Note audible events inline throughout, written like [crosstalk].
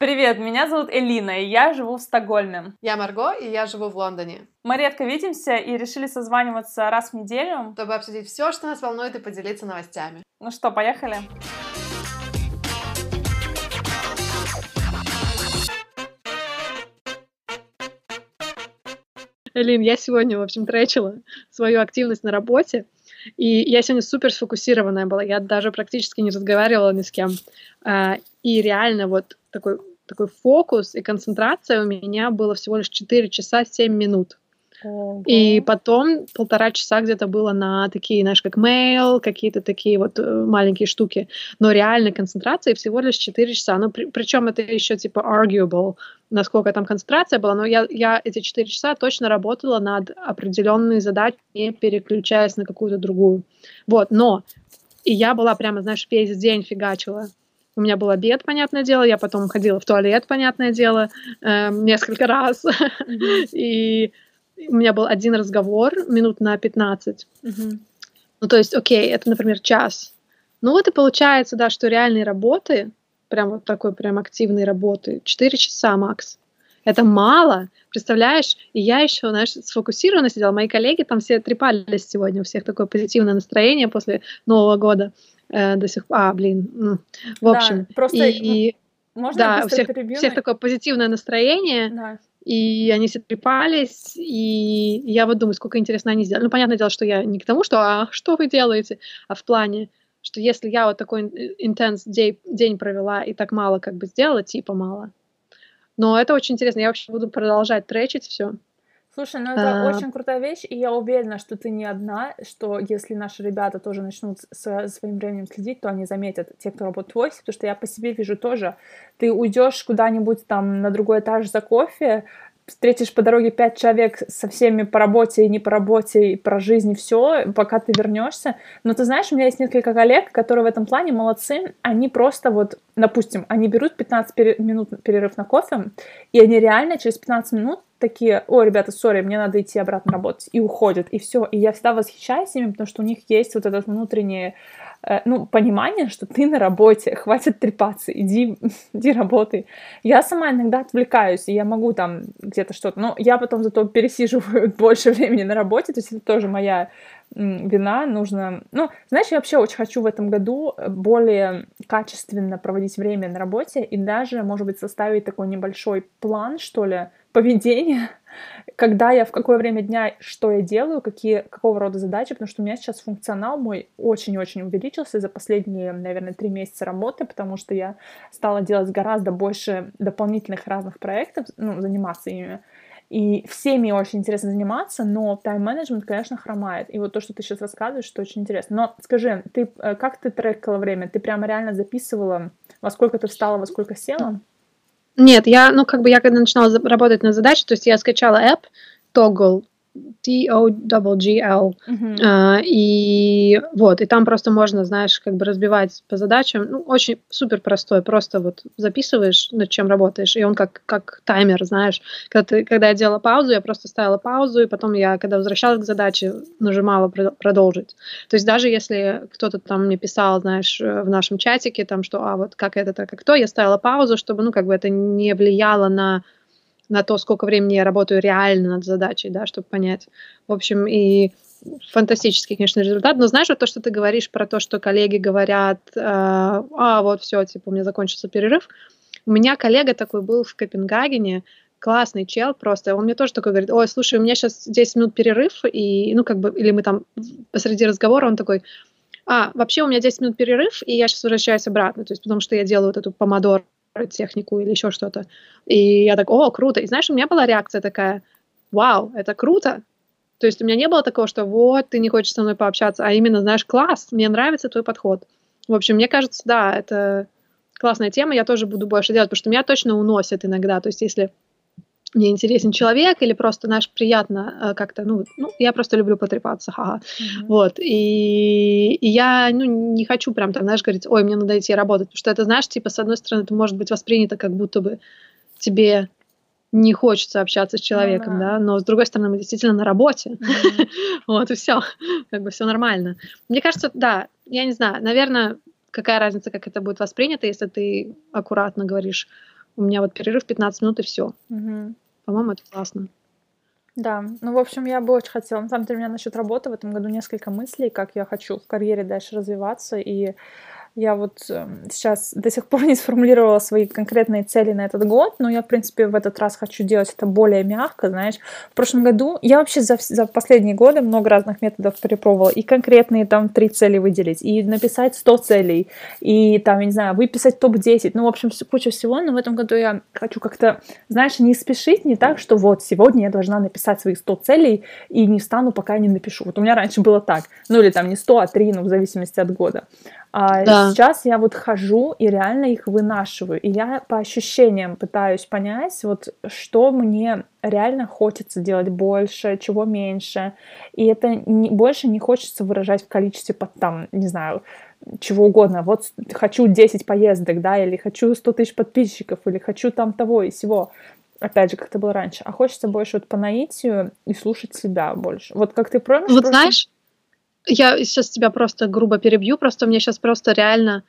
Привет, меня зовут Элина, и я живу в Стокгольме. Я Марго, и я живу в Лондоне. Мы редко видимся и решили созваниваться раз в неделю. Чтобы обсудить все, что нас волнует, и поделиться новостями. Ну что, поехали? Элин, я сегодня, в общем, тречила свою активность на работе, и я сегодня супер сфокусированная была, я даже практически не разговаривала ни с кем. А, и реально вот такой, такой фокус и концентрация у меня было всего лишь 4 часа 7 минут. Ого. И потом полтора часа где-то было на такие, знаешь, как mail, какие-то такие вот э, маленькие штуки. Но реальной концентрации всего лишь 4 часа. Ну, при, причем это еще типа arguable, насколько там концентрация была. Но я, я эти 4 часа точно работала над определенной задачей, не переключаясь на какую-то другую. Вот, но и я была прямо, знаешь, весь день фигачила. У меня был обед, понятное дело, я потом ходила в туалет, понятное дело, э, несколько раз. [laughs] И у меня был один разговор минут на 15. Угу. Ну, то есть, окей, это, например, час. Ну, вот и получается, да, что реальные работы, прям вот такой прям активной работы, 4 часа макс. Это мало, представляешь? И я еще, знаешь, сфокусированно сидела. Мои коллеги там все трепались сегодня, у всех такое позитивное настроение после Нового года. Э, до сих пор. А, блин. В общем. Да, просто и, можно да, у всех, всех такое позитивное настроение. Да и они все трепались, и я вот думаю, сколько интересно они сделали. Ну, понятное дело, что я не к тому, что «а что вы делаете?», а в плане, что если я вот такой интенс день, день провела и так мало как бы сделала, типа мало. Но это очень интересно, я вообще буду продолжать тречить все. Слушай, ну это а... очень крутая вещь, и я уверена, что ты не одна, что если наши ребята тоже начнут со своим временем следить, то они заметят те, кто работает в офисе, потому что я по себе вижу тоже. Ты уйдешь куда-нибудь там на другой этаж за кофе, встретишь по дороге пять человек со всеми по работе и не по работе, и про жизнь, и все, пока ты вернешься. Но ты знаешь, у меня есть несколько коллег, которые в этом плане молодцы. Они просто вот, допустим, они берут 15 пер... минут перерыв на кофе, и они реально через 15 минут такие, о, ребята, сори, мне надо идти обратно работать, и уходят, и все. И я всегда восхищаюсь ими, потому что у них есть вот этот внутренний, э, ну, понимание, что ты на работе, хватит трепаться, иди, [laughs] иди работай. Я сама иногда отвлекаюсь, и я могу там где-то что-то, но я потом зато пересиживаю [laughs] больше времени на работе, то есть это тоже моя вина, нужно... Ну, знаешь, я вообще очень хочу в этом году более качественно проводить время на работе и даже, может быть, составить такой небольшой план, что ли, поведение, когда я, в какое время дня, что я делаю, какие, какого рода задачи, потому что у меня сейчас функционал мой очень-очень увеличился за последние, наверное, три месяца работы, потому что я стала делать гораздо больше дополнительных разных проектов, ну, заниматься ими. И всеми очень интересно заниматься, но тайм-менеджмент, конечно, хромает. И вот то, что ты сейчас рассказываешь, что очень интересно. Но скажи, ты э, как ты трекала время? Ты прямо реально записывала, во сколько ты встала, во сколько села? Нет, я, ну, как бы я когда начинала работать на задаче, то есть я скачала app Toggle, T-O-G-G-L. Uh-huh. Uh, и вот, и там просто можно, знаешь, как бы разбивать по задачам. Ну, очень супер простой. Просто вот записываешь, над чем работаешь, и он как, как таймер, знаешь. Когда, ты, когда я делала паузу, я просто ставила паузу, и потом я, когда возвращалась к задаче, нажимала продолжить. То есть даже если кто-то там мне писал, знаешь, в нашем чатике, там, что, а вот как это, так как то, я ставила паузу, чтобы, ну, как бы это не влияло на на то, сколько времени я работаю реально над задачей, да, чтобы понять. В общем, и фантастический, конечно, результат. Но знаешь, вот то, что ты говоришь про то, что коллеги говорят, э, а, вот все, типа, у меня закончился перерыв. У меня коллега такой был в Копенгагене, классный чел просто, он мне тоже такой говорит, ой, слушай, у меня сейчас 10 минут перерыв, и, ну, как бы, или мы там посреди разговора, он такой, а, вообще у меня 10 минут перерыв, и я сейчас возвращаюсь обратно, то есть потому что я делаю вот эту помодор технику или еще что-то. И я так, о, круто. И знаешь, у меня была реакция такая, вау, это круто. То есть у меня не было такого, что вот, ты не хочешь со мной пообщаться, а именно, знаешь, класс, мне нравится твой подход. В общем, мне кажется, да, это классная тема, я тоже буду больше делать, потому что меня точно уносят иногда. То есть если мне интересен человек или просто, знаешь, приятно э, как-то, ну, ну, я просто люблю потрепаться, ха-ха. Mm-hmm. Вот, и, и я, ну, не хочу прям там, знаешь, говорить, ой, мне надо идти работать, потому что это, знаешь, типа, с одной стороны, это может быть воспринято как будто бы тебе не хочется общаться с человеком, mm-hmm. да, но с другой стороны, мы действительно на работе, mm-hmm. [laughs] вот, и все, как бы все нормально. Мне кажется, да, я не знаю, наверное, какая разница, как это будет воспринято, если ты аккуратно говоришь, У меня вот перерыв 15 минут и все. Мгм. По-моему, это классно. Да, ну, в общем, я бы очень хотела. На самом деле, у меня насчет работы в этом году несколько мыслей, как я хочу в карьере дальше развиваться. И я вот эм, сейчас до сих пор [laughs] не сформулировала свои конкретные цели на этот год, но я, в принципе, в этот раз хочу делать это более мягко, знаешь. В прошлом году я вообще за, за последние годы много разных методов перепробовала. И конкретные там три цели выделить, и написать 100 целей, и там, я не знаю, выписать топ-10. Ну, в общем, куча всего, но в этом году я хочу как-то, знаешь, не спешить, не так, что вот сегодня я должна написать свои 100 целей и не встану, пока не напишу. Вот у меня раньше было так. Ну, или там не 100, а 3, ну, в зависимости от года. А Да. сейчас я вот хожу и реально их вынашиваю. И я по ощущениям пытаюсь понять, вот что мне реально хочется делать больше, чего меньше. И это не, больше не хочется выражать в количестве под там, не знаю, чего угодно. Вот хочу 10 поездок, да, или хочу 100 тысяч подписчиков, или хочу там того и всего. Опять же, как это было раньше. А хочется больше вот по наитию и слушать себя больше. Вот как ты помнишь? Вот прошлом- знаешь, я сейчас тебя просто грубо перебью, просто мне сейчас просто реально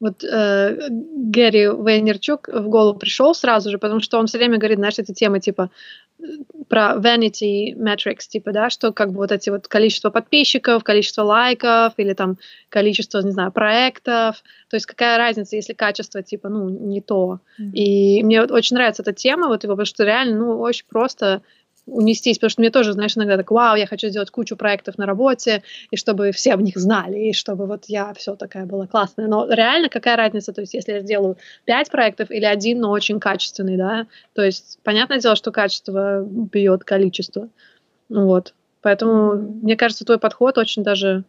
вот э, Гэри Вейнерчук в голову пришел сразу же, потому что он все время говорит, знаешь, эти темы типа э, про vanity metrics, типа, да, что как бы вот эти вот количество подписчиков, количество лайков или там количество, не знаю, проектов, то есть какая разница, если качество типа, ну, не то. Мгм. И мне вот очень нравится эта тема, вот его, потому что реально, ну, очень просто унестись, потому что мне тоже, знаешь, иногда так, вау, я хочу сделать кучу проектов на работе, и чтобы все об них знали, и чтобы вот я все такая была классная. Но реально какая разница, то есть если я сделаю пять проектов или один, но очень качественный, да, то есть понятное дело, что качество бьет количество. Вот. Поэтому, мне кажется, твой подход очень даже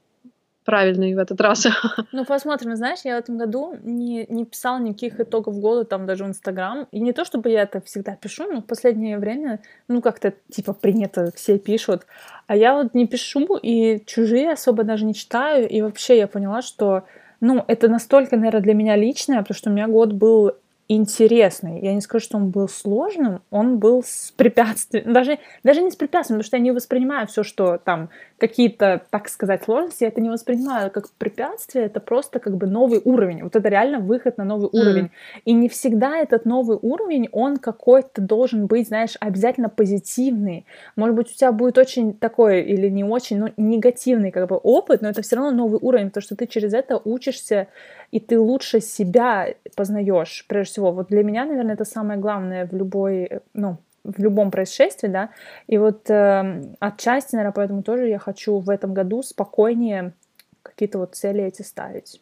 правильный в этот раз. [laughs] Ну, посмотрим. Знаешь, я в этом году не, не писала никаких итогов года, там даже в Инстаграм. И не то, чтобы я это всегда пишу, но в последнее время, ну, как-то, типа, принято, все пишут. А я вот не пишу, и чужие особо даже не читаю. И вообще я поняла, что, ну, это настолько, наверное, для меня личное, потому что у меня год был интересный. Я не скажу, что он был сложным, он был с препятствием. Даже, даже не с препятствием, потому что я не воспринимаю все, что там какие-то, так сказать, сложности, я это не воспринимаю как препятствие, это просто как бы новый уровень. Вот это реально выход на новый М. уровень. И не всегда этот новый уровень, он какой-то должен быть, знаешь, обязательно позитивный. Может быть, у тебя будет очень такой или не очень, но негативный как бы опыт, но это все равно новый уровень, потому что ты через это учишься, и ты лучше себя познаешь, прежде всего. Вот для меня, наверное, это самое главное в любой, э, ну, в любом происшествии, да. И вот э, отчасти, наверное, поэтому тоже я хочу в этом году спокойнее какие-то вот цели эти ставить.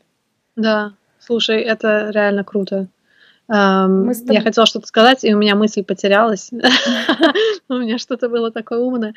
Да, слушай, это реально круто. Эм, Мы с Я тобой- хотела что-то сказать, и у меня мысль потерялась. [laughs] У меня что-то было такое умное.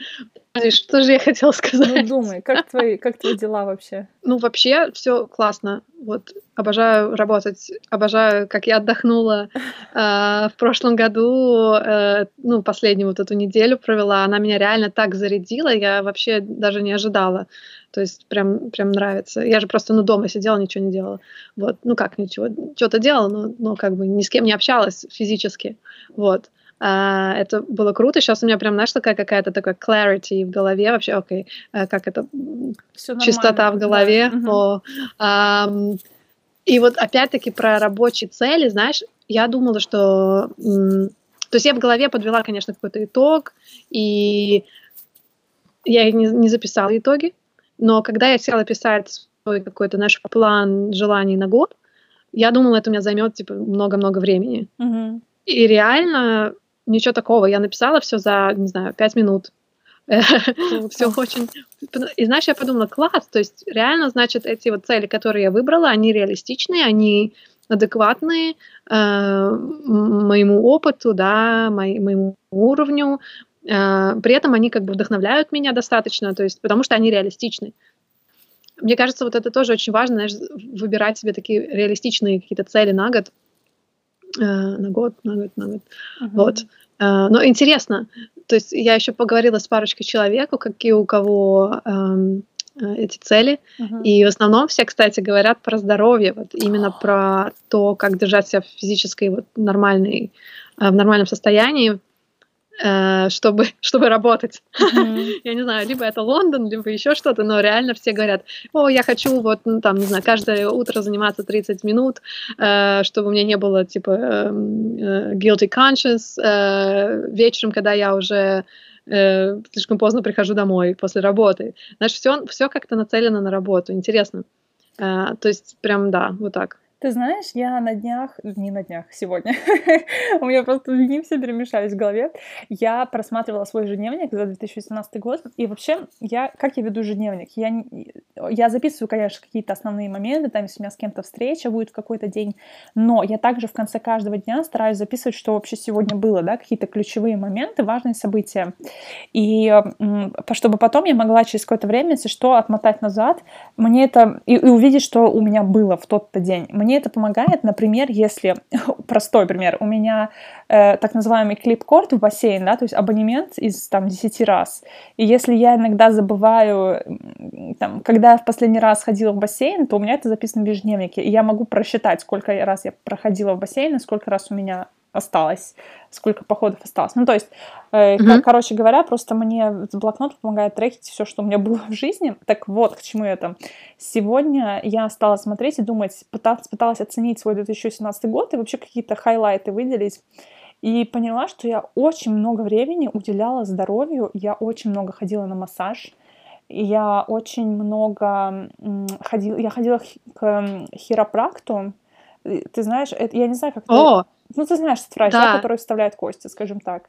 Что же я хотела Ну, сказать? думай, как твои, как твои дела вообще? Ну, вообще, все классно. Вот, обожаю работать, обожаю, как я отдохнула э, в прошлом году, э, ну, последнюю вот эту неделю провела, она меня реально так зарядила, я вообще даже не ожидала. То есть прям, прям нравится. Я же просто, ну, дома сидела, ничего не делала. Вот, ну как ничего, что-то делала, но, но как бы ни с кем не общалась физически. Вот. А, это было круто. Сейчас у меня прям, знаешь, такая какая-то такая clarity в голове вообще, окей, э, как это, м, Все чистота в голове. Да. О, ам, и вот опять-таки про рабочие цели, знаешь, я думала, что... то есть я в голове подвела, конечно, какой-то итог, и я не, не записала итоги, но когда я села писать свой какой-то наш план желаний на год, я думала, это у меня займет типа много-много времени. Мгм. И реально ничего такого. Я написала все за, не знаю, пять минут. [laughs] Все очень... И знаешь, я подумала, класс, то есть реально, значит, эти вот цели, которые я выбрала, они реалистичные, они адекватные э, моему опыту, да, мой- моему уровню. Э, При этом они как бы вдохновляют меня достаточно, то есть потому что они реалистичны. Мне кажется, вот это тоже очень важно, знаешь, выбирать себе такие реалистичные какие-то цели на год, э, на год, на год, на год. Мгм. Вот. Э, Но интересно, то есть я еще поговорила с парочкой человек, какие у кого эм, э, эти цели, Мгм. и в основном все, кстати, говорят про здоровье, вот именно про то, как держать себя в физической вот нормальной, в нормальном состоянии. Э, чтобы, [laughs] чтобы работать. Mm-hmm. [laughs] я не знаю, либо это Лондон, либо еще что-то, но реально все говорят, о, я хочу вот, ну, там, не знаю, каждое утро заниматься 30 минут, э, чтобы у меня не было, типа, э, э, guilty conscience э, вечером, когда я уже э, слишком поздно прихожу домой после работы. Знаешь, все, все как-то нацелено на работу. Интересно. Э, то есть, прям, да, вот так. Ты знаешь, я на днях, не на днях, сегодня, [laughs] у меня просто дни все перемешались в голове, я просматривала свой ежедневник за 2018 год, и вообще, я, как я веду ежедневник? Я, я записываю, конечно, какие-то основные моменты, там, если у меня с кем-то встреча будет в какой-то день, но я также в конце каждого дня стараюсь записывать, что вообще сегодня было, да, какие-то ключевые моменты, важные события, и чтобы потом я могла через какое-то время, если что, отмотать назад, мне это, и, и увидеть, что у меня было в тот-то день. Мне это помогает, например, если, [laughs] простой пример, у меня э, так называемый клип-корд в бассейн, да, то есть абонемент из там 10 раз. И если я иногда забываю, там, когда я в последний раз ходила в бассейн, то у меня это записано в ежедневнике, и я могу просчитать, сколько раз я проходила в бассейн и сколько раз у меня осталось, сколько походов осталось. Ну, то есть, э, mm-hmm. короче говоря, просто мне блокнот помогает трекить все, что у меня [laughs] было в жизни. Так вот, к чему это. Сегодня я стала смотреть и думать, пыталась, пыталась оценить свой 2017 год и вообще какие-то хайлайты выделить. И поняла, что я очень много времени уделяла здоровью, я очень много ходила на массаж, я очень много ходила, я ходила к хиропракту, ты знаешь, это, я не знаю, как О! Ты... Ну, ты знаешь, этот врач, да. который вставляет кости, скажем так.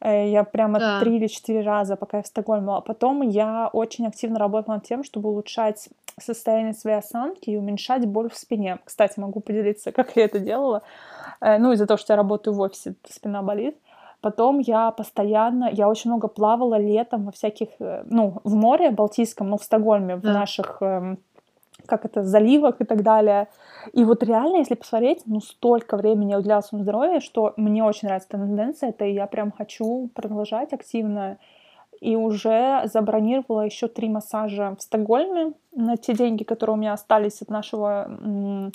Э, я прямо да. три или четыре раза, пока я в Стокгольме была. Потом я очень активно работала над тем, чтобы улучшать состояние своей осанки и уменьшать боль в спине. Кстати, могу поделиться, [laughs] как я это делала. Э, ну, из-за того, что я работаю в офисе, спина болит. Потом я постоянно, я очень много плавала летом во всяких, э, ну, в море Балтийском, ну, в Стокгольме, в да. наших эм, как это, заливах и так далее. И вот реально, если посмотреть, ну, столько времени я уделяла своему здоровью, что мне очень нравится тенденция, это я прям хочу продолжать активно. И уже забронировала еще три массажа в Стокгольме на те деньги, которые у меня остались от нашего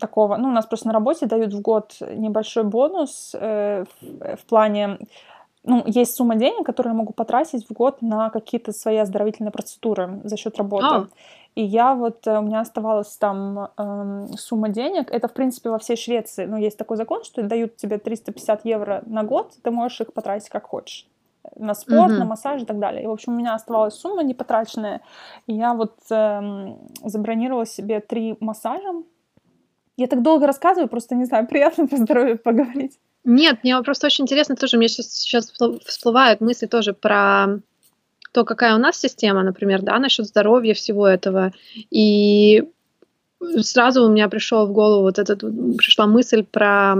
такого, ну, у нас просто на работе дают в год небольшой бонус э, в, в плане ну, есть сумма денег, которую я могу потратить в год на какие-то свои оздоровительные процедуры за счет работы. Oh. И я вот, э, у меня оставалась там э, сумма денег. Это, в принципе, во всей Швеции. Ну, есть такой закон, что дают тебе 350 евро на год, ты можешь их потратить как хочешь. На спорт, mm-hmm. на массаж и так далее. И, в общем, у меня оставалась сумма непотраченная. И я вот э, забронировала себе три массажа. Я так долго рассказываю, просто не знаю, приятно [laughs] по здоровью поговорить. Нет, мне просто очень интересно тоже, мне сейчас, сейчас всплывают мысли тоже про то, какая у нас система, например, да, насчет здоровья всего этого. И сразу у меня пришел в голову вот этот, пришла мысль про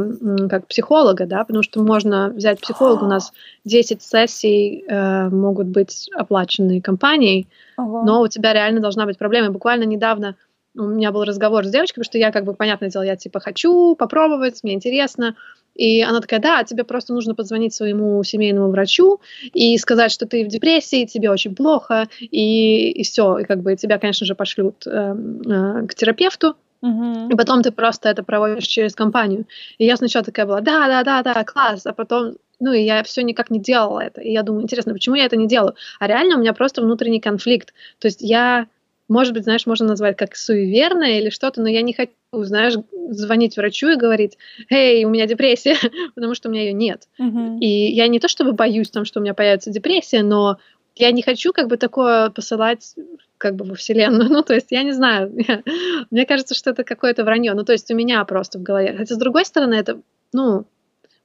как психолога, да, потому что можно взять психолога, у нас 10 сессий э, могут быть оплачены компанией, ага. но у тебя реально должна быть проблема. Буквально недавно у меня был разговор с девочкой, потому что я, как бы, понятное дело, я типа хочу попробовать, мне интересно, и она такая, да, тебе просто нужно позвонить своему семейному врачу и сказать, что ты в депрессии, тебе очень плохо, и, и все. И как бы тебя, конечно же, пошлют э, э, к терапевту, Uh-huh. И потом ты просто это проводишь через компанию. И я сначала такая была, да, да, да, да, класс, а потом, ну, и я все никак не делала это. И я думаю, интересно, почему я это не делаю? А реально у меня просто внутренний конфликт. То есть я может быть, знаешь, можно назвать как суеверное или что-то, но я не хочу, знаешь, звонить врачу и говорить, эй, у меня депрессия, [laughs] потому что у меня ее нет. Uh-huh. И я не то чтобы боюсь там, что у меня появится депрессия, но я не хочу как бы такое посылать как бы во вселенную. [laughs] Ну, то есть, я не знаю, [laughs] мне кажется, что это какое-то вранье. Ну, то есть, у меня просто в голове. Хотя, с другой стороны, это, ну,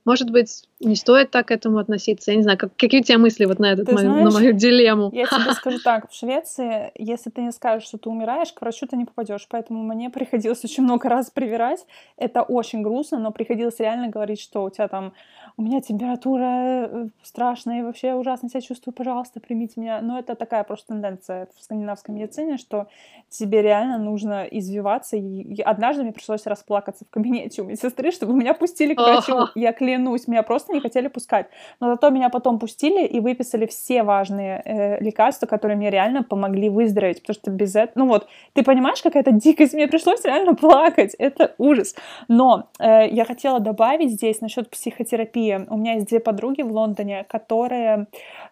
может быть, не стоит так к этому относиться. Я не знаю, как, какие у тебя мысли вот на, этот, мою, знаешь, на мою дилемму? Я [laughs] тебе скажу так, в Швеции, если ты не скажешь, что ты умираешь, к врачу ты не попадешь. Поэтому мне приходилось очень много раз привирать. Это очень грустно, но приходилось реально говорить, что у тебя там, у меня температура э, страшная, и вообще ужасно себя чувствую, пожалуйста, примите меня. Но это такая просто тенденция в скандинавской медицине, что тебе реально нужно извиваться. И однажды мне пришлось расплакаться в кабинете у медсестры, чтобы меня пустили к врачу. Я клянусь, меня просто просто не хотели пускать. Но зато меня потом пустили и выписали все важные э, лекарства, которые мне реально помогли выздороветь, потому что без этого... Ну вот, ты понимаешь, какая-то дикость, мне пришлось реально плакать, это ужас. Но э, я хотела добавить здесь насчет психотерапии. У меня есть две подруги в Лондоне, которые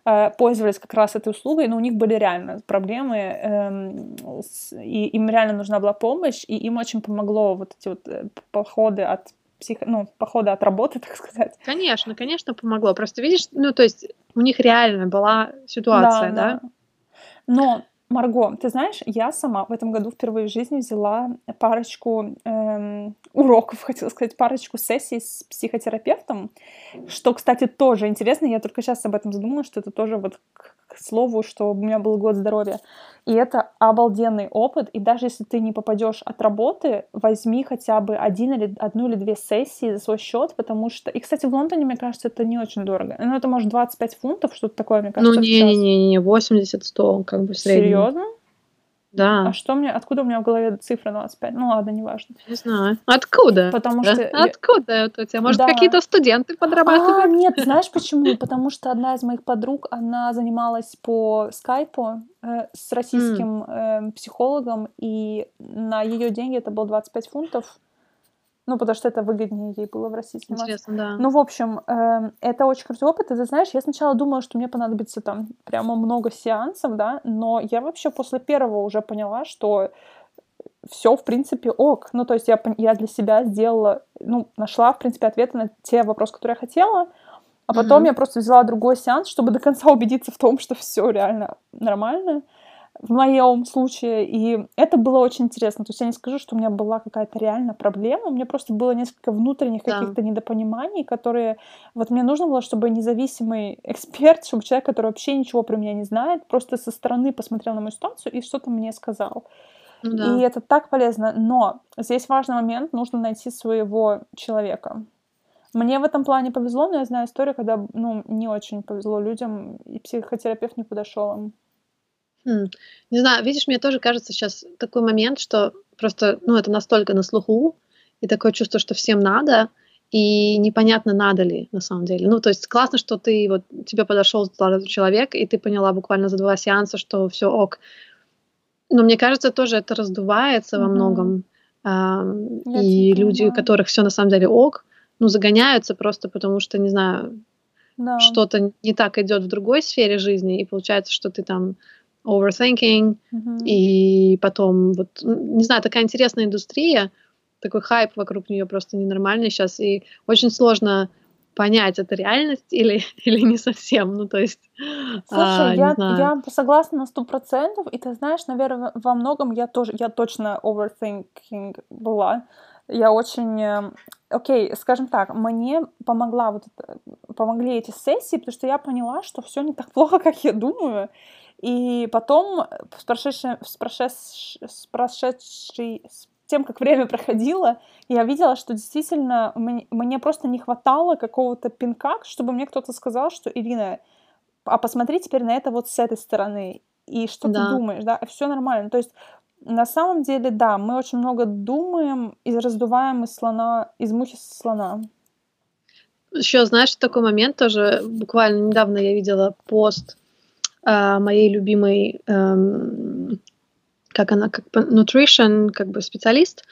э, пользовались как раз этой услугой, но у них были реально проблемы, э, с, и им реально нужна была помощь, и им очень помогло вот эти вот э, походы от псих... ну, похода от работы, [laughs] так сказать. Конечно, конечно, помогло. Просто видишь, ну, то есть у них реально была ситуация, да? да? да. Но Марго, ты знаешь, я сама в этом году впервые в жизни взяла парочку эм, уроков, [laughs] хотела сказать, парочку сессий с психотерапевтом, что, кстати, тоже интересно, я только сейчас об этом задумала, что это тоже вот к, к слову, что у меня был год здоровья. И это обалденный опыт, и даже если ты не попадешь от работы, возьми хотя бы один или одну или две сессии за свой счет, потому что... И, кстати, в Лондоне, мне кажется, это не очень дорого. Ну, это может 25 фунтов, что-то такое, мне кажется. Ну, не-не-не, 80-100, как бы средний. Серьезно? Да. А что мне, откуда у меня в голове цифра 25? Ну ладно, неважно. Не знаю. Откуда? Потому что... Откуда это у тебя? Может, да. какие-то студенты подрабатывают? А, нет, знаешь почему? Потому что одна из моих подруг, она занималась по скайпу э, с российским mm. э, психологом, и на ее деньги это было 25 фунтов. Ну, потому что это выгоднее ей было в России сниматься. Интересно, да. Ну, в общем, э, это очень крутой опыт. И ты знаешь, я сначала думала, что мне понадобится там прямо много сеансов, да, но я вообще после первого уже поняла, что все, в принципе, ок. Ну, то есть я, я для себя сделала, ну, нашла, в принципе, ответы на те вопросы, которые я хотела, а потом mm-hmm. я просто взяла другой сеанс, чтобы до конца убедиться в том, что все реально нормально в моем случае, и это было очень интересно. То есть я не скажу, что у меня была какая-то реально проблема, у меня просто было несколько внутренних да. каких-то недопониманий, которые... Вот мне нужно было, чтобы независимый эксперт, чтобы человек, который вообще ничего про меня не знает, просто со стороны посмотрел на мою ситуацию и что-то мне сказал. Ну да. И это так полезно. Но здесь важный момент, нужно найти своего человека. Мне в этом плане повезло, но я знаю историю, когда ну, не очень повезло людям, и психотерапевт не подошел им. Не знаю, видишь, мне тоже кажется сейчас такой момент, что просто, ну, это настолько на слуху, и такое чувство, что всем надо, и непонятно, надо ли на самом деле. Ну, то есть классно, что ты, вот, тебе подошел человек, и ты поняла буквально за два сеанса, что все ок. Но мне кажется, тоже это раздувается mm-hmm. во многом. Эм, и люди, понимаю. у которых все на самом деле ок, ну, загоняются просто потому, что, не знаю, да. что-то не так идет в другой сфере жизни, и получается, что ты там overthinking, mm-hmm. и потом, вот, не знаю, такая интересная индустрия, такой хайп вокруг нее просто ненормальный сейчас, и очень сложно понять, это реальность или, [laughs] или не совсем, ну, то есть... Слушай, а, я, я согласна на сто процентов, и ты знаешь, наверное, во многом я тоже, я точно overthinking была, я очень, э, окей, скажем так, мне помогла вот это, помогли эти сессии, потому что я поняла, что все не так [laughs] плохо, как я думаю, и потом, э, с, прошедшей, с, прошедшей, с прошедшей, с тем, как время проходило, я видела, что действительно мне, мне просто не хватало какого-то пинка, чтобы мне кто-то сказал, что Ирина, а посмотри теперь на это вот с этой стороны, и что да. ты думаешь, да, все нормально. То есть на самом деле, да, мы очень много думаем и раздуваем из слона, из мухи слона. Еще, знаешь, такой момент тоже, буквально недавно я видела пост э, моей любимой, э, как она, как nutrition, как бы специалист,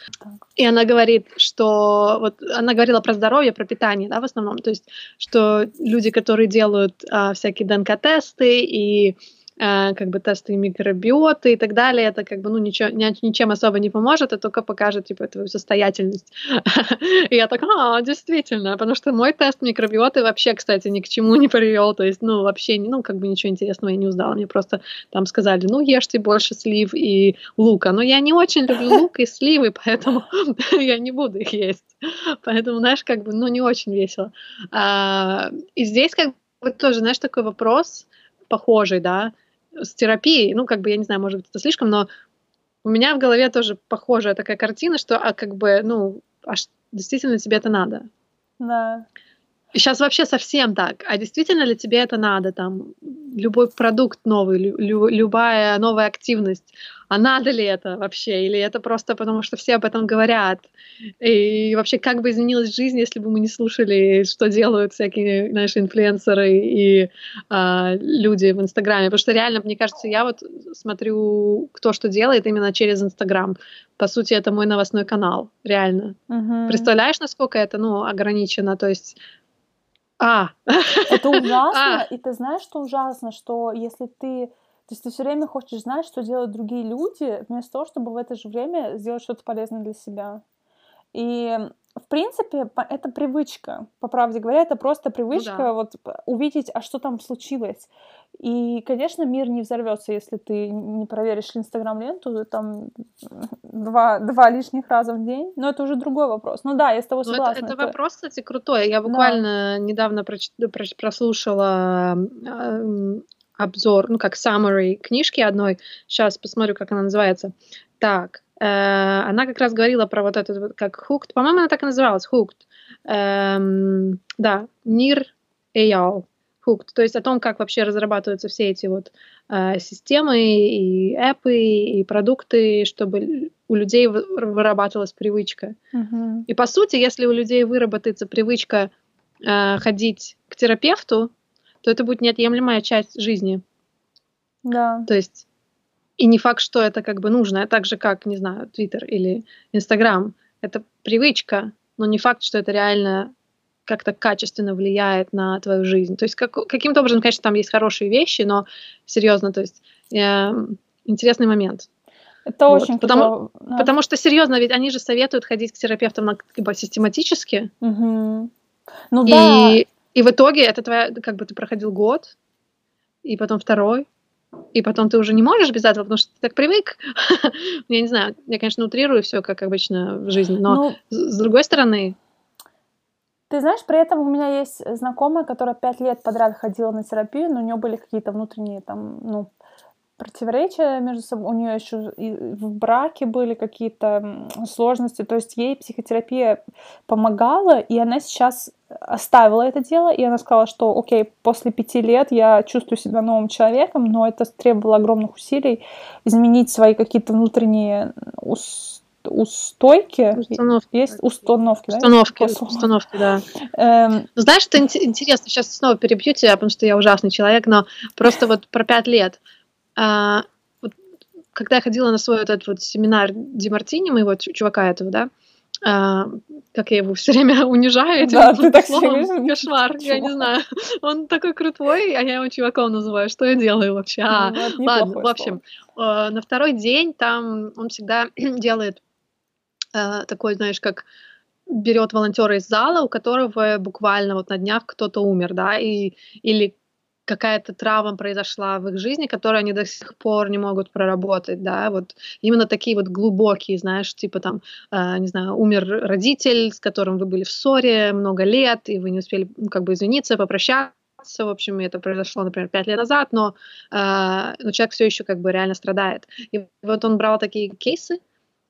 и она говорит, что вот она говорила про здоровье, про питание, да, в основном, то есть, что люди, которые делают э, всякие ДНК-тесты и Э, как бы тесты микробиоты и так далее, это как бы, ну, ничего, ничем особо не поможет, это только покажет, типа, твою состоятельность. [laughs] И я так, а, действительно, потому что мой тест микробиоты вообще, кстати, ни к чему не привел, то есть, ну, вообще, ну, как бы ничего интересного я не узнала, мне просто там сказали, ну, ешьте больше слив и лука, но я не очень люблю [laughs] лук и сливы, поэтому [laughs] я не буду их есть. Поэтому, знаешь, как бы, ну, не очень весело. А, и здесь как бы тоже, знаешь, такой вопрос, похожий, да, с терапией, ну, как бы, я не знаю, может быть, это слишком, но у меня в голове тоже похожая такая картина, что, а как бы, ну, а действительно тебе это надо. Да. Сейчас вообще совсем так. А действительно ли тебе это надо? Там любой продукт новый, лю- любая новая активность. А надо ли это вообще? Или это просто потому, что все об этом говорят? И вообще, как бы изменилась жизнь, если бы мы не слушали, что делают всякие наши инфлюенсеры и а, люди в Инстаграме? Потому что реально, мне кажется, я вот смотрю, кто что делает именно через Инстаграм. По сути, это мой новостной канал, реально. Мгм. Представляешь, насколько это, ну, ограничено? То есть а. Это ужасно, А. и ты знаешь, что ужасно, что если ты то есть ты все время хочешь знать, что делают другие люди, вместо того, чтобы в это же время сделать что-то полезное для себя. И, в принципе, это привычка. По правде говоря, это просто привычка да. вот п- увидеть, а что там случилось. И, конечно, мир не взорвется, если ты не проверишь Инстаграм-ленту там два, два лишних раза в день. Но это уже другой вопрос. Ну да, я с тобой Ну, это, согласна. это это- вопрос, кстати, крутой. Я буквально недавно проч- проч- прослушала эм, обзор, ну, как summary книжки одной. Сейчас посмотрю, как она называется. Так, э, она как раз говорила про вот это, вот, как Hooked. По-моему, она так и называлась, Hooked. Эм, да, Нир Эял. Hooked. То есть о том, как вообще разрабатываются все эти вот э, системы и эпы и продукты, чтобы у людей вы- вырабатывалась привычка. Мгм. И по сути, если у людей выработается привычка э, ходить к терапевту, то это будет неотъемлемая часть жизни. Да. То есть и не факт, что это как бы нужно, а так же как, не знаю, Твиттер или Инстаграм. Это привычка, но не факт, что это реально как-то качественно влияет на твою жизнь. То есть как, каким-то образом, конечно, там есть хорошие вещи, но серьезно, то есть эм, интересный момент. Это Вот, очень потому-. Да. Потому что серьезно, ведь они же советуют ходить к терапевтам на, как бы, систематически, Мгм. Ну да, И, и в итоге это твоя, как бы ты проходил год, и потом второй, и потом ты уже не можешь без этого, потому что ты так привык. [laughs] Я не знаю, я, конечно, утрирую все, как обычно в жизни, но ну, с другой стороны, ты знаешь, при этом у меня есть знакомая, которая пять лет подряд ходила на терапию, но у нее были какие-то внутренние там, ну, противоречия между собой, у нее еще и в браке были какие-то сложности, то есть ей психотерапия помогала, и она сейчас оставила это дело, и она сказала, что, окей, после пяти лет я чувствую себя новым человеком, но это требовало огромных усилий изменить свои какие-то внутренние ус- устойки. установки. Есть установки, да? Установки, слово. установки, да. Эм, Ну, знаешь, что инте- интересно, сейчас снова перебью тебя, потому что я ужасный человек, но просто вот про пять лет. А, вот когда я ходила на свой вот этот вот семинар Ди Мартини, моего чу- чувака этого, да, а, как я его все время [laughs] унижаю этим Да, ты так словом, время кошмар, я не знаю. Он такой крутой, а я его чуваком называю. Что я делаю вообще? А, ну, Ладно, в общем, э, на второй день там он всегда [clears throat] делает э, такой, знаешь, как берет волонтера из зала, у которого буквально вот на днях кто-то умер, да, и, или какая-то травма произошла в их жизни, которую они до сих пор не могут проработать, да, вот именно такие вот глубокие, знаешь, типа там, э, не знаю, умер родитель, с которым вы были в ссоре много лет, и вы не успели, ну, как бы извиниться, попрощаться, в общем, это произошло, например, пять лет назад, но, э, но человек все еще как бы реально страдает. И вот он брал такие кейсы,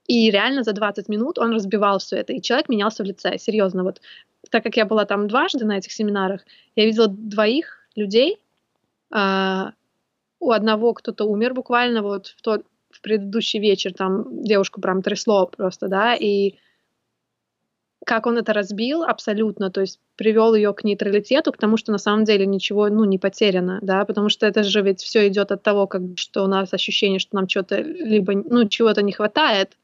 и реально за 20 минут он разбивал все это, и человек менялся в лице, серьезно. Вот так как я была там дважды на этих семинарах, я видела двоих людей, а, у одного кто-то умер буквально вот в тот в предыдущий вечер, там девушку прям трясло просто, да, и как он это разбил абсолютно, то есть привел ее к нейтралитету, к тому, что на самом деле ничего, ну, не потеряно, да, потому что это же ведь все идет от того, как что у нас ощущение, что нам что-то либо, ну, чего-то не хватает,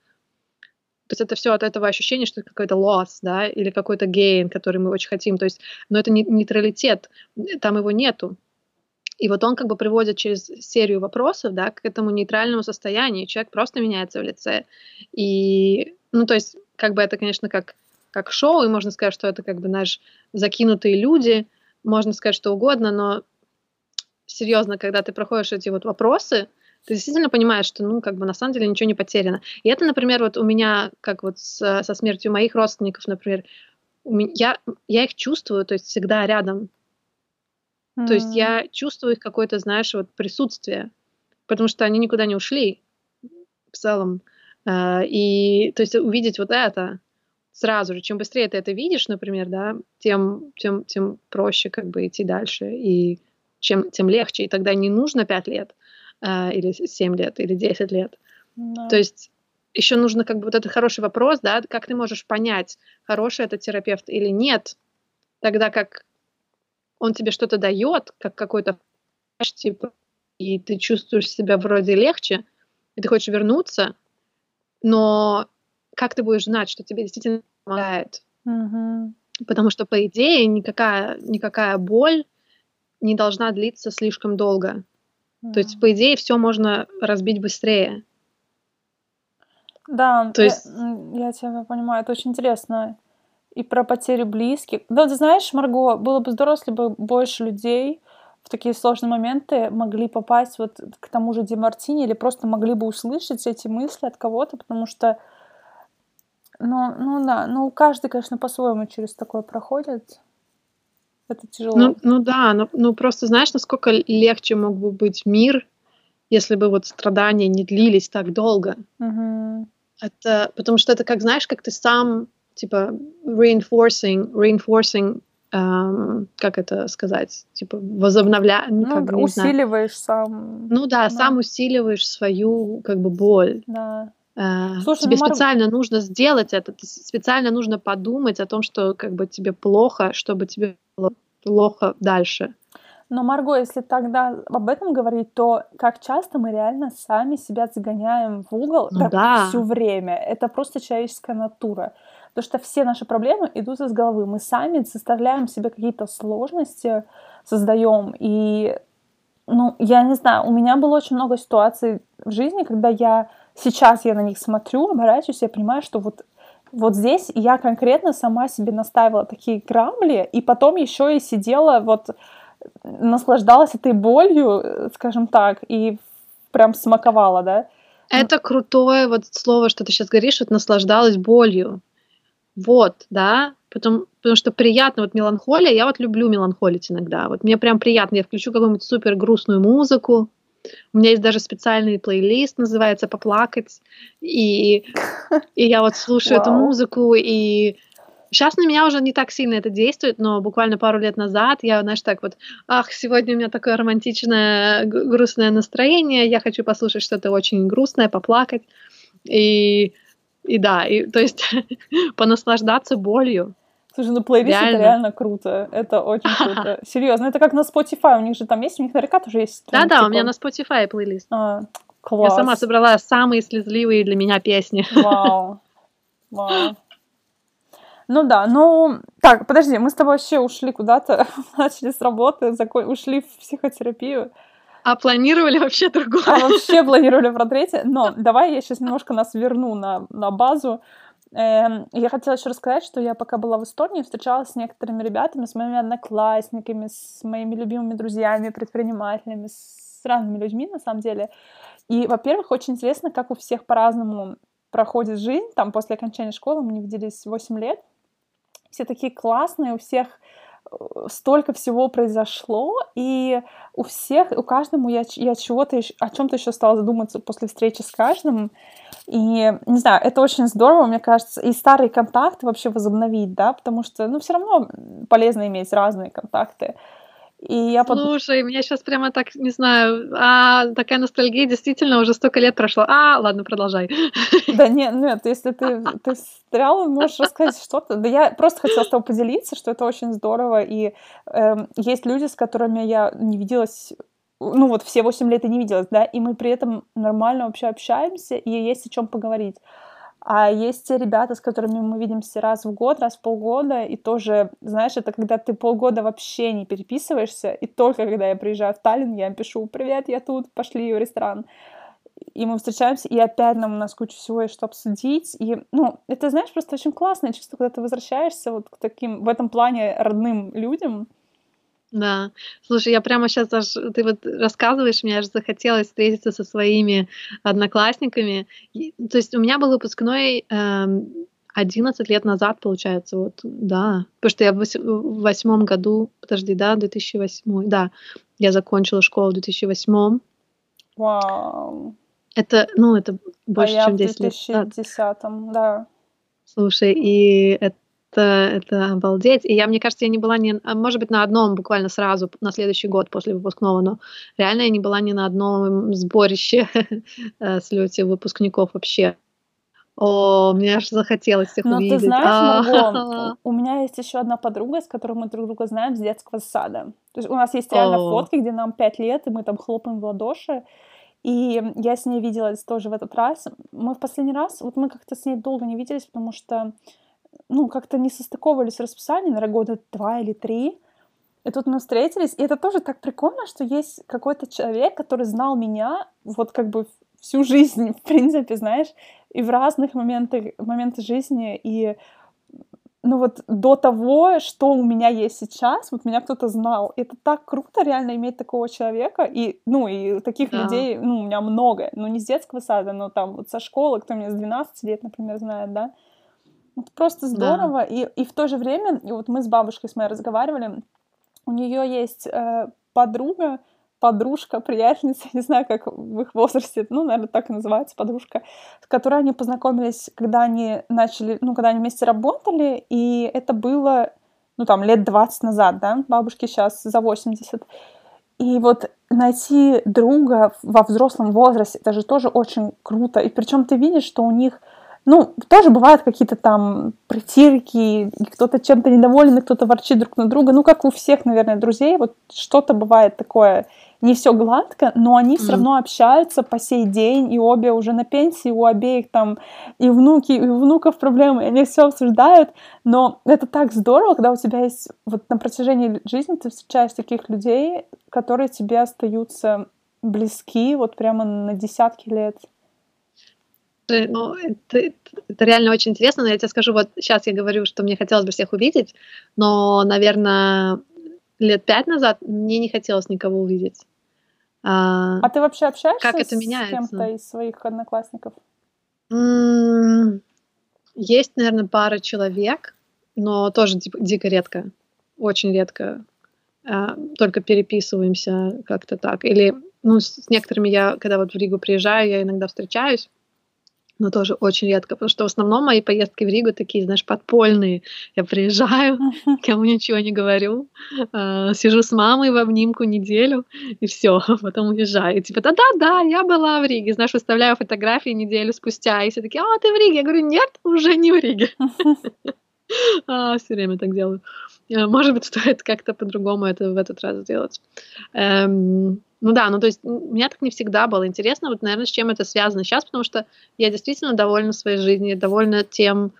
то есть это все от этого ощущения, что это какой-то loss, да, или какой-то gain, который мы очень хотим, то есть, но это не нейтралитет, там его нету. И вот он как бы приводит через серию вопросов, да, к этому нейтральному состоянию, человек просто меняется в лице. И, ну, то есть, как бы это, конечно, как, как шоу, и можно сказать, что это как бы наш закинутые люди, можно сказать что угодно, но серьезно, когда ты проходишь эти вот вопросы, ты действительно понимаешь, что, ну, как бы на самом деле ничего не потеряно. И это, например, вот у меня, как вот с, со смертью моих родственников, например, меня, я, я их чувствую, то есть всегда рядом. То есть я чувствую их какое-то, знаешь, вот присутствие, потому что они никуда не ушли в целом. Э, И, то есть увидеть вот это, сразу же. Чем быстрее ты это видишь, например, да, тем, тем, тем проще как бы идти дальше, и чем, тем легче. И тогда не нужно 5 лет, э, или 7 лет, или 10 лет. Да. То есть еще нужно как бы вот этот хороший вопрос, да, как ты можешь понять, хороший это терапевт или нет, тогда как он тебе что-то дает, как какой-то типа, и ты чувствуешь себя вроде легче, и ты хочешь вернуться, но как ты будешь знать, что тебе действительно помогает? Mm-hmm. Потому что, по идее, никакая, никакая боль не должна длиться слишком долго. Mm-hmm. То есть, по идее, все можно разбить быстрее. Да, То есть... я, тебя понимаю, это очень интересно. И про потери близких. Да, ты знаешь, Марго, было бы здорово, если бы больше людей в такие сложные моменты могли попасть вот к тому же Демартине или просто могли бы услышать эти мысли от кого-то, потому что, ну, ну да, ну каждый, конечно, по-своему через такое проходит. Это тяжело. Ну, ну да, ну, ну просто знаешь, насколько легче мог бы быть мир, если бы вот страдания не длились так долго. Угу. Это потому что это как знаешь, как ты сам типа reinforcing, reinforcing эм, как это сказать, типа возобновля... Ну, ну как, усиливаешь сам. Ну да, да, сам усиливаешь свою как бы боль. Да. Э, Слушай, тебе ну, специально Мар... нужно сделать это, специально нужно подумать о том, что как бы тебе плохо, чтобы тебе было плохо дальше. Но, Марго, если тогда об этом говорить, то как часто мы реально сами себя загоняем в угол ну, да. все время. Это просто человеческая натура. Потому что все наши проблемы идут из головы. Мы сами составляем себе какие-то сложности, создаем. И, ну, я не знаю, у меня было очень много ситуаций в жизни, когда я сейчас я на них смотрю, оборачиваюсь, я понимаю, что вот вот здесь я конкретно сама себе наставила такие грабли, и потом еще и сидела вот наслаждалась этой болью, скажем так, и прям смаковала, да? Это крутое вот слово, что ты сейчас говоришь, вот наслаждалась болью. Вот, да, потому, потому что приятно, вот меланхолия, я вот люблю меланхолить иногда, вот мне прям приятно, я включу какую-нибудь супер грустную музыку, у меня есть даже специальный плейлист, называется «Поплакать», и, и я вот слушаю эту музыку, и Сейчас на меня уже не так сильно это действует, но буквально пару лет назад я, знаешь, так вот, ах, сегодня у меня такое романтичное, грустное настроение, я хочу послушать что-то очень грустное, поплакать. И, и да, и, то есть [laughs] понаслаждаться болью. Слушай, ну плейлист реально. это реально круто. Это очень [laughs] круто. Серьезно, это как на Spotify. У них же там есть, у них наверняка тоже есть. Да-да, типа... у меня на Spotify плейлист. А, класс. Я сама собрала самые слезливые для меня песни. [laughs] Вау. Вау. Ну да, ну так, подожди, мы с тобой вообще ушли куда-то, [laughs] начали с работы, закон... ушли в психотерапию. А планировали вообще другое? А вообще планировали про третье. Но давай я сейчас немножко нас верну на, на базу. Эм, я хотела еще рассказать, что я пока была в Эстонии, встречалась с некоторыми ребятами, с моими одноклассниками, с моими любимыми друзьями, предпринимателями, с разными людьми, на самом деле. И, во-первых, очень интересно, как у всех по-разному проходит жизнь. Там после окончания школы мы не виделись 8 лет все такие классные, у всех столько всего произошло, и у всех, у каждому я, я чего-то, о чем-то еще стала задуматься после встречи с каждым, и, не знаю, это очень здорово, мне кажется, и старые контакты вообще возобновить, да, потому что, ну, все равно полезно иметь разные контакты, и я Слушай, под... меня сейчас прямо так, не знаю, а, такая ностальгия, действительно, уже столько лет прошло. А, ладно, продолжай. [laughs] Да нет, нет, если ты, ты встрял, можешь рассказать что-то. Да я просто хотела с тобой поделиться, что это очень здорово, и э, есть люди, с которыми я не виделась ну вот все 8 лет и не виделась, да, и мы при этом нормально вообще общаемся, и есть о чем поговорить. А есть те ребята, с которыми мы видимся раз в год, раз в полгода, и тоже, знаешь, это когда ты полгода вообще не переписываешься, и только когда я приезжаю в Таллин, я им пишу «Привет, я тут, пошли в ресторан». И мы встречаемся, и опять нам у нас куча всего есть, что обсудить. И, ну, это, знаешь, просто очень классное чувство, когда ты возвращаешься вот к таким, в этом плане, родным людям, да. Слушай, я прямо сейчас даже, ты вот рассказываешь, мне аж захотелось встретиться со своими одноклассниками. И, то есть у меня был выпускной эм, 11 лет назад, получается, вот, да. Потому что я в восьмом году, подожди, да, 2008, да, я закончила школу в 2008. Вау. Это, ну, это больше, а чем 10 лет. А я в 2010, да. Слушай, и это это обалдеть. И я, мне кажется, я не была ни, а, может быть, на одном буквально сразу, на следующий год после выпускного, но реально я не была ни на одном сборище [laughs] э, слете выпускников вообще. О, мне аж захотелось их Но увидеть. ты знаешь, Марго, [laughs] у меня есть еще одна подруга, с которой мы друг друга знаем с детского сада. То есть у нас есть реально О. фотки, где нам пять лет, и мы там хлопаем в ладоши. И я с ней виделась тоже в этот раз. Мы в последний раз, вот мы как-то с ней долго не виделись, потому что, ну, как-то не состыковывались в расписании, наверное, года два или три. И тут мы встретились, и это тоже так прикольно, что есть какой-то человек, который знал меня вот как бы всю жизнь, [laughs] в принципе, знаешь, и в разных моментах, моментах жизни, и ну вот до того, что у меня есть сейчас, вот меня кто-то знал. Это так круто реально иметь такого человека. И, ну, и таких Да. людей, ну, у меня много. Ну, не с детского сада, но там вот со школы, кто меня с 12 лет, например, знает, да. Это просто здорово. И, и в то же время, и вот мы с бабушкой с моей разговаривали, у нее есть э, подруга, подружка, приятельница, [laughs] не знаю, как в их возрасте, ну, наверное, так и называется, подружка, с которой они познакомились, когда они начали, ну, когда они вместе работали, и это было, ну, там, лет 20 назад, да, бабушке сейчас за 80. И вот найти друга во взрослом возрасте, это же тоже очень круто. И причем ты видишь, что у них, ну, тоже бывают какие-то там притирки, кто-то чем-то недоволен, кто-то ворчит друг на друга. Ну, как у всех, наверное, друзей, вот что-то бывает такое, не все гладко, но они все Мгм. равно общаются по сей день, и обе уже на пенсии, у обеих там и внуки, и у внуков проблемы, и они все обсуждают, но это так здорово, когда у тебя есть вот на протяжении жизни ты встречаешь таких людей, которые тебе остаются близки вот прямо на десятки лет. Слушай, Ну, это, это реально очень интересно, но я тебе скажу, вот сейчас я говорю, что мне хотелось бы всех увидеть, но, наверное, лет пять назад мне не хотелось никого увидеть. А, А ты вообще общаешься Как это с кем-то из своих одноклассников? есть, наверное, пара человек, но тоже ди- дико редко, очень редко. А, Только переписываемся как-то так. Или, ну, с некоторыми я, когда вот в Ригу приезжаю, я иногда встречаюсь, но тоже очень редко, потому что в основном мои поездки в Ригу такие, знаешь, подпольные. Я приезжаю, [laughs] никому ничего не говорю, а, сижу с мамой в обнимку неделю, и все, [laughs] потом уезжаю. И типа, да-да-да, я была в Риге, знаешь, выставляю фотографии неделю спустя, и все такие, а, ты в Риге? Я говорю, нет, уже не в Риге. [laughs] Все время так делаю. Э, Может быть, стоит как-то по-другому это в этот раз сделать. Ну да, ну то есть м, мне так не всегда было интересно, вот, наверное, с чем это связано сейчас, потому что я действительно довольна своей жизнью, довольна тем,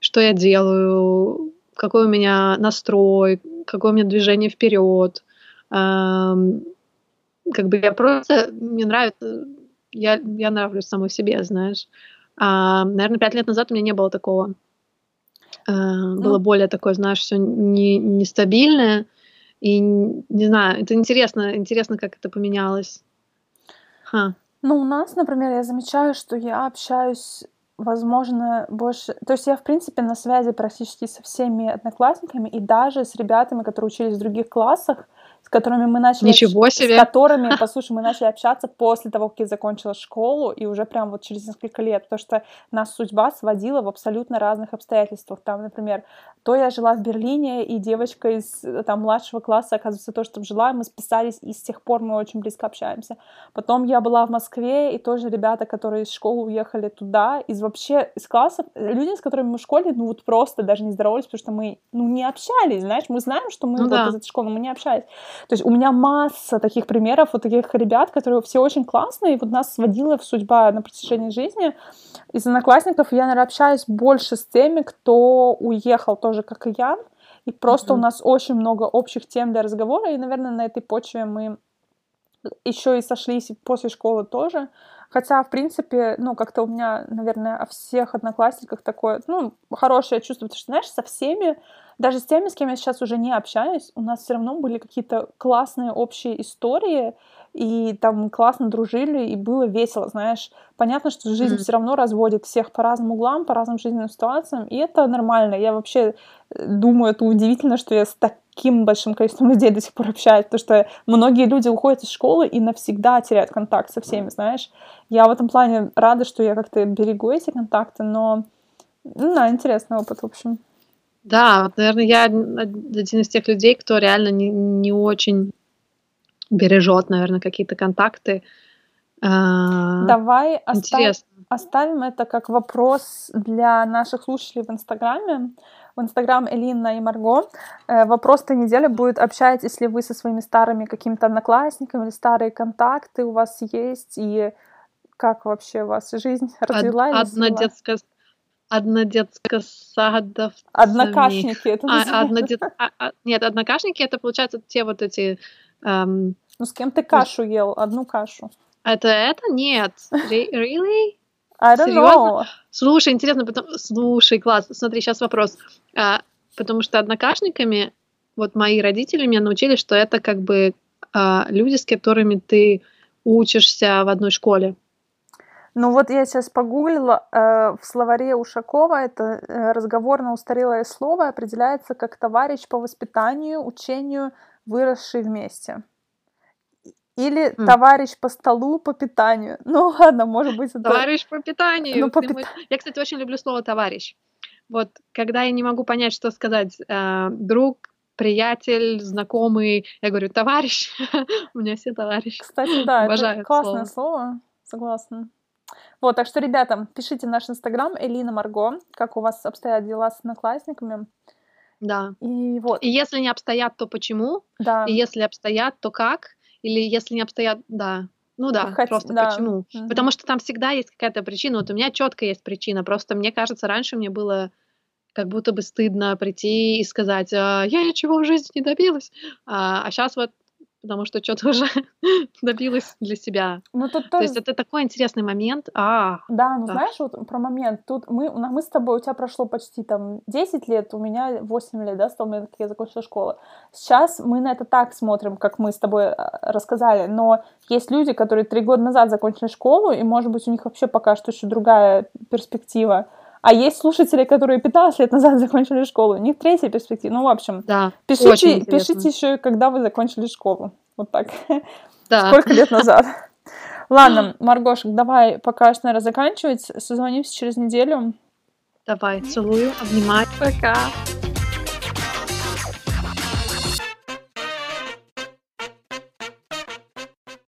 что я делаю, какой у меня настрой, какое у меня движение вперед. Эм, Как бы я просто, мне нравится, я, я нравлюсь самой себе, знаешь. А, наверное, пять лет назад у меня не было такого. Э, Было Ну. более такое, знаешь, все не, нестабильное. И не знаю, это интересно, интересно, как это поменялось. Ха. Ну, у нас, например, я замечаю, что я общаюсь, возможно, больше... То есть я, в принципе, на связи практически со всеми одноклассниками и даже с ребятами, которые учились в других классах, которыми мы начали... Ничего С себе! которыми, [laughs] послушай, мы начали общаться после того, как я закончила школу, и уже прям вот через несколько лет, потому что нас судьба сводила в абсолютно разных обстоятельствах. Там, например, то я жила в Берлине, и девочка из э, там младшего класса, оказывается, тоже там жила, и мы списались, и с тех пор мы очень близко общаемся. Потом я была в Москве, и тоже ребята, которые из школы уехали туда, из вообще из классов, люди, с которыми мы в школе, ну вот просто даже не здоровались, потому что мы, ну, не общались, знаешь, мы знаем, что мы Ну вот да. из этой школы, мы не общались. То есть у меня масса таких примеров, вот таких ребят, которые все очень классные, и вот нас сводила в судьба на протяжении жизни. Из одноклассников я, наверное, общаюсь больше с теми, кто уехал тоже, как и я, и просто у Мгм. нас очень много общих тем для разговора, и, наверное, на этой почве мы еще и сошлись после школы тоже. Хотя, в принципе, ну, как-то у меня, наверное, о всех одноклассниках такое, ну, хорошее чувство, потому что, знаешь, со всеми, даже с теми, с кем я сейчас уже не общаюсь, у нас все равно были какие-то классные общие истории, и там классно дружили, и было весело, знаешь. Понятно, что жизнь Мгм. все равно разводит всех по разным углам, по разным жизненным ситуациям, и это нормально. Я вообще э, думаю, это удивительно, что я с таким большим количеством людей до сих пор общаюсь, потому что многие люди уходят из школы и навсегда теряют контакт со всеми, знаешь. Я в этом плане рада, что я как-то берегу эти контакты, но Ну да, интересный опыт, в общем. Да, вот, наверное, я один из тех людей, кто реально не, не очень бережет, наверное, какие-то контакты. А, Давай оставь, оставим это как вопрос для наших слушателей в Инстаграме. В Инстаграм Элина и Марго. Э, вопрос-то недели будет, общаетесь ли вы со своими старыми какими-то одноклассниками или старые контакты у вас есть, и как вообще у вас жизнь развела Од, Одна детская однодетско-садовцами. Однокашники это а, однодет... а, а, Нет, однокашники это, получается, те вот эти... Эм... Ну, с кем ты кашу ел? Одну кашу. Это это? Нет. Really? I don't Серьезно? know. Слушай, интересно, потом... Слушай, класс. Смотри, сейчас вопрос. А, потому что однокашниками, вот мои родители меня научили, что это как бы а, люди, с которыми ты учишься в одной школе. Ну вот я сейчас погуглила, э, в словаре Ушакова это э, разговорно-устарелое слово определяется как товарищ по воспитанию, учению, выросший вместе. Или mm. товарищ по столу, по питанию. Ну ладно, может быть, это... Товарищ по питанию. Ну, по пит... Я, кстати, очень люблю слово товарищ. Вот, когда я не могу понять, что сказать, э, друг, приятель, знакомый, я говорю, товарищ, [laughs] у меня все товарищи. Кстати, да, это классное слово, согласна. Вот, так что, ребята, пишите в наш инстаграм Элина Марго, как у вас обстоят дела с одноклассниками. Да. И вот. И если не обстоят, то почему? Да. И если обстоят, то как? Или если не обстоят, да. Ну да, Хоть, просто да. почему? Угу. Потому что там всегда есть какая-то причина. Вот у меня четко есть причина. Просто мне кажется, раньше мне было как будто бы стыдно прийти и сказать, а, я ничего в жизни не добилась. А, а сейчас вот потому что что-то [laughs] уже добилась для себя. Ну, тут тоже... То есть это такой интересный момент. А, да, ну да. знаешь, вот про момент. Тут мы, мы с тобой, у тебя прошло почти там 10 лет, у меня 8 лет, да, с того момента, как я закончила школу. Сейчас мы на это так смотрим, как мы с тобой а, рассказали, но есть люди, которые три года назад закончили школу, и, может быть, у них вообще пока что еще другая перспектива. А есть слушатели, которые 15 лет назад [laughs] закончили школу. У них третья перспектива. Ну, в общем, да, пишите, пишите еще, когда вы закончили школу. Вот так. [laughs] Да. Сколько лет назад. [laughs] Ладно, Маргошек, давай пока что, наверное, заканчивать. Созвонимся через неделю. Давай, целую, обнимаю. Пока.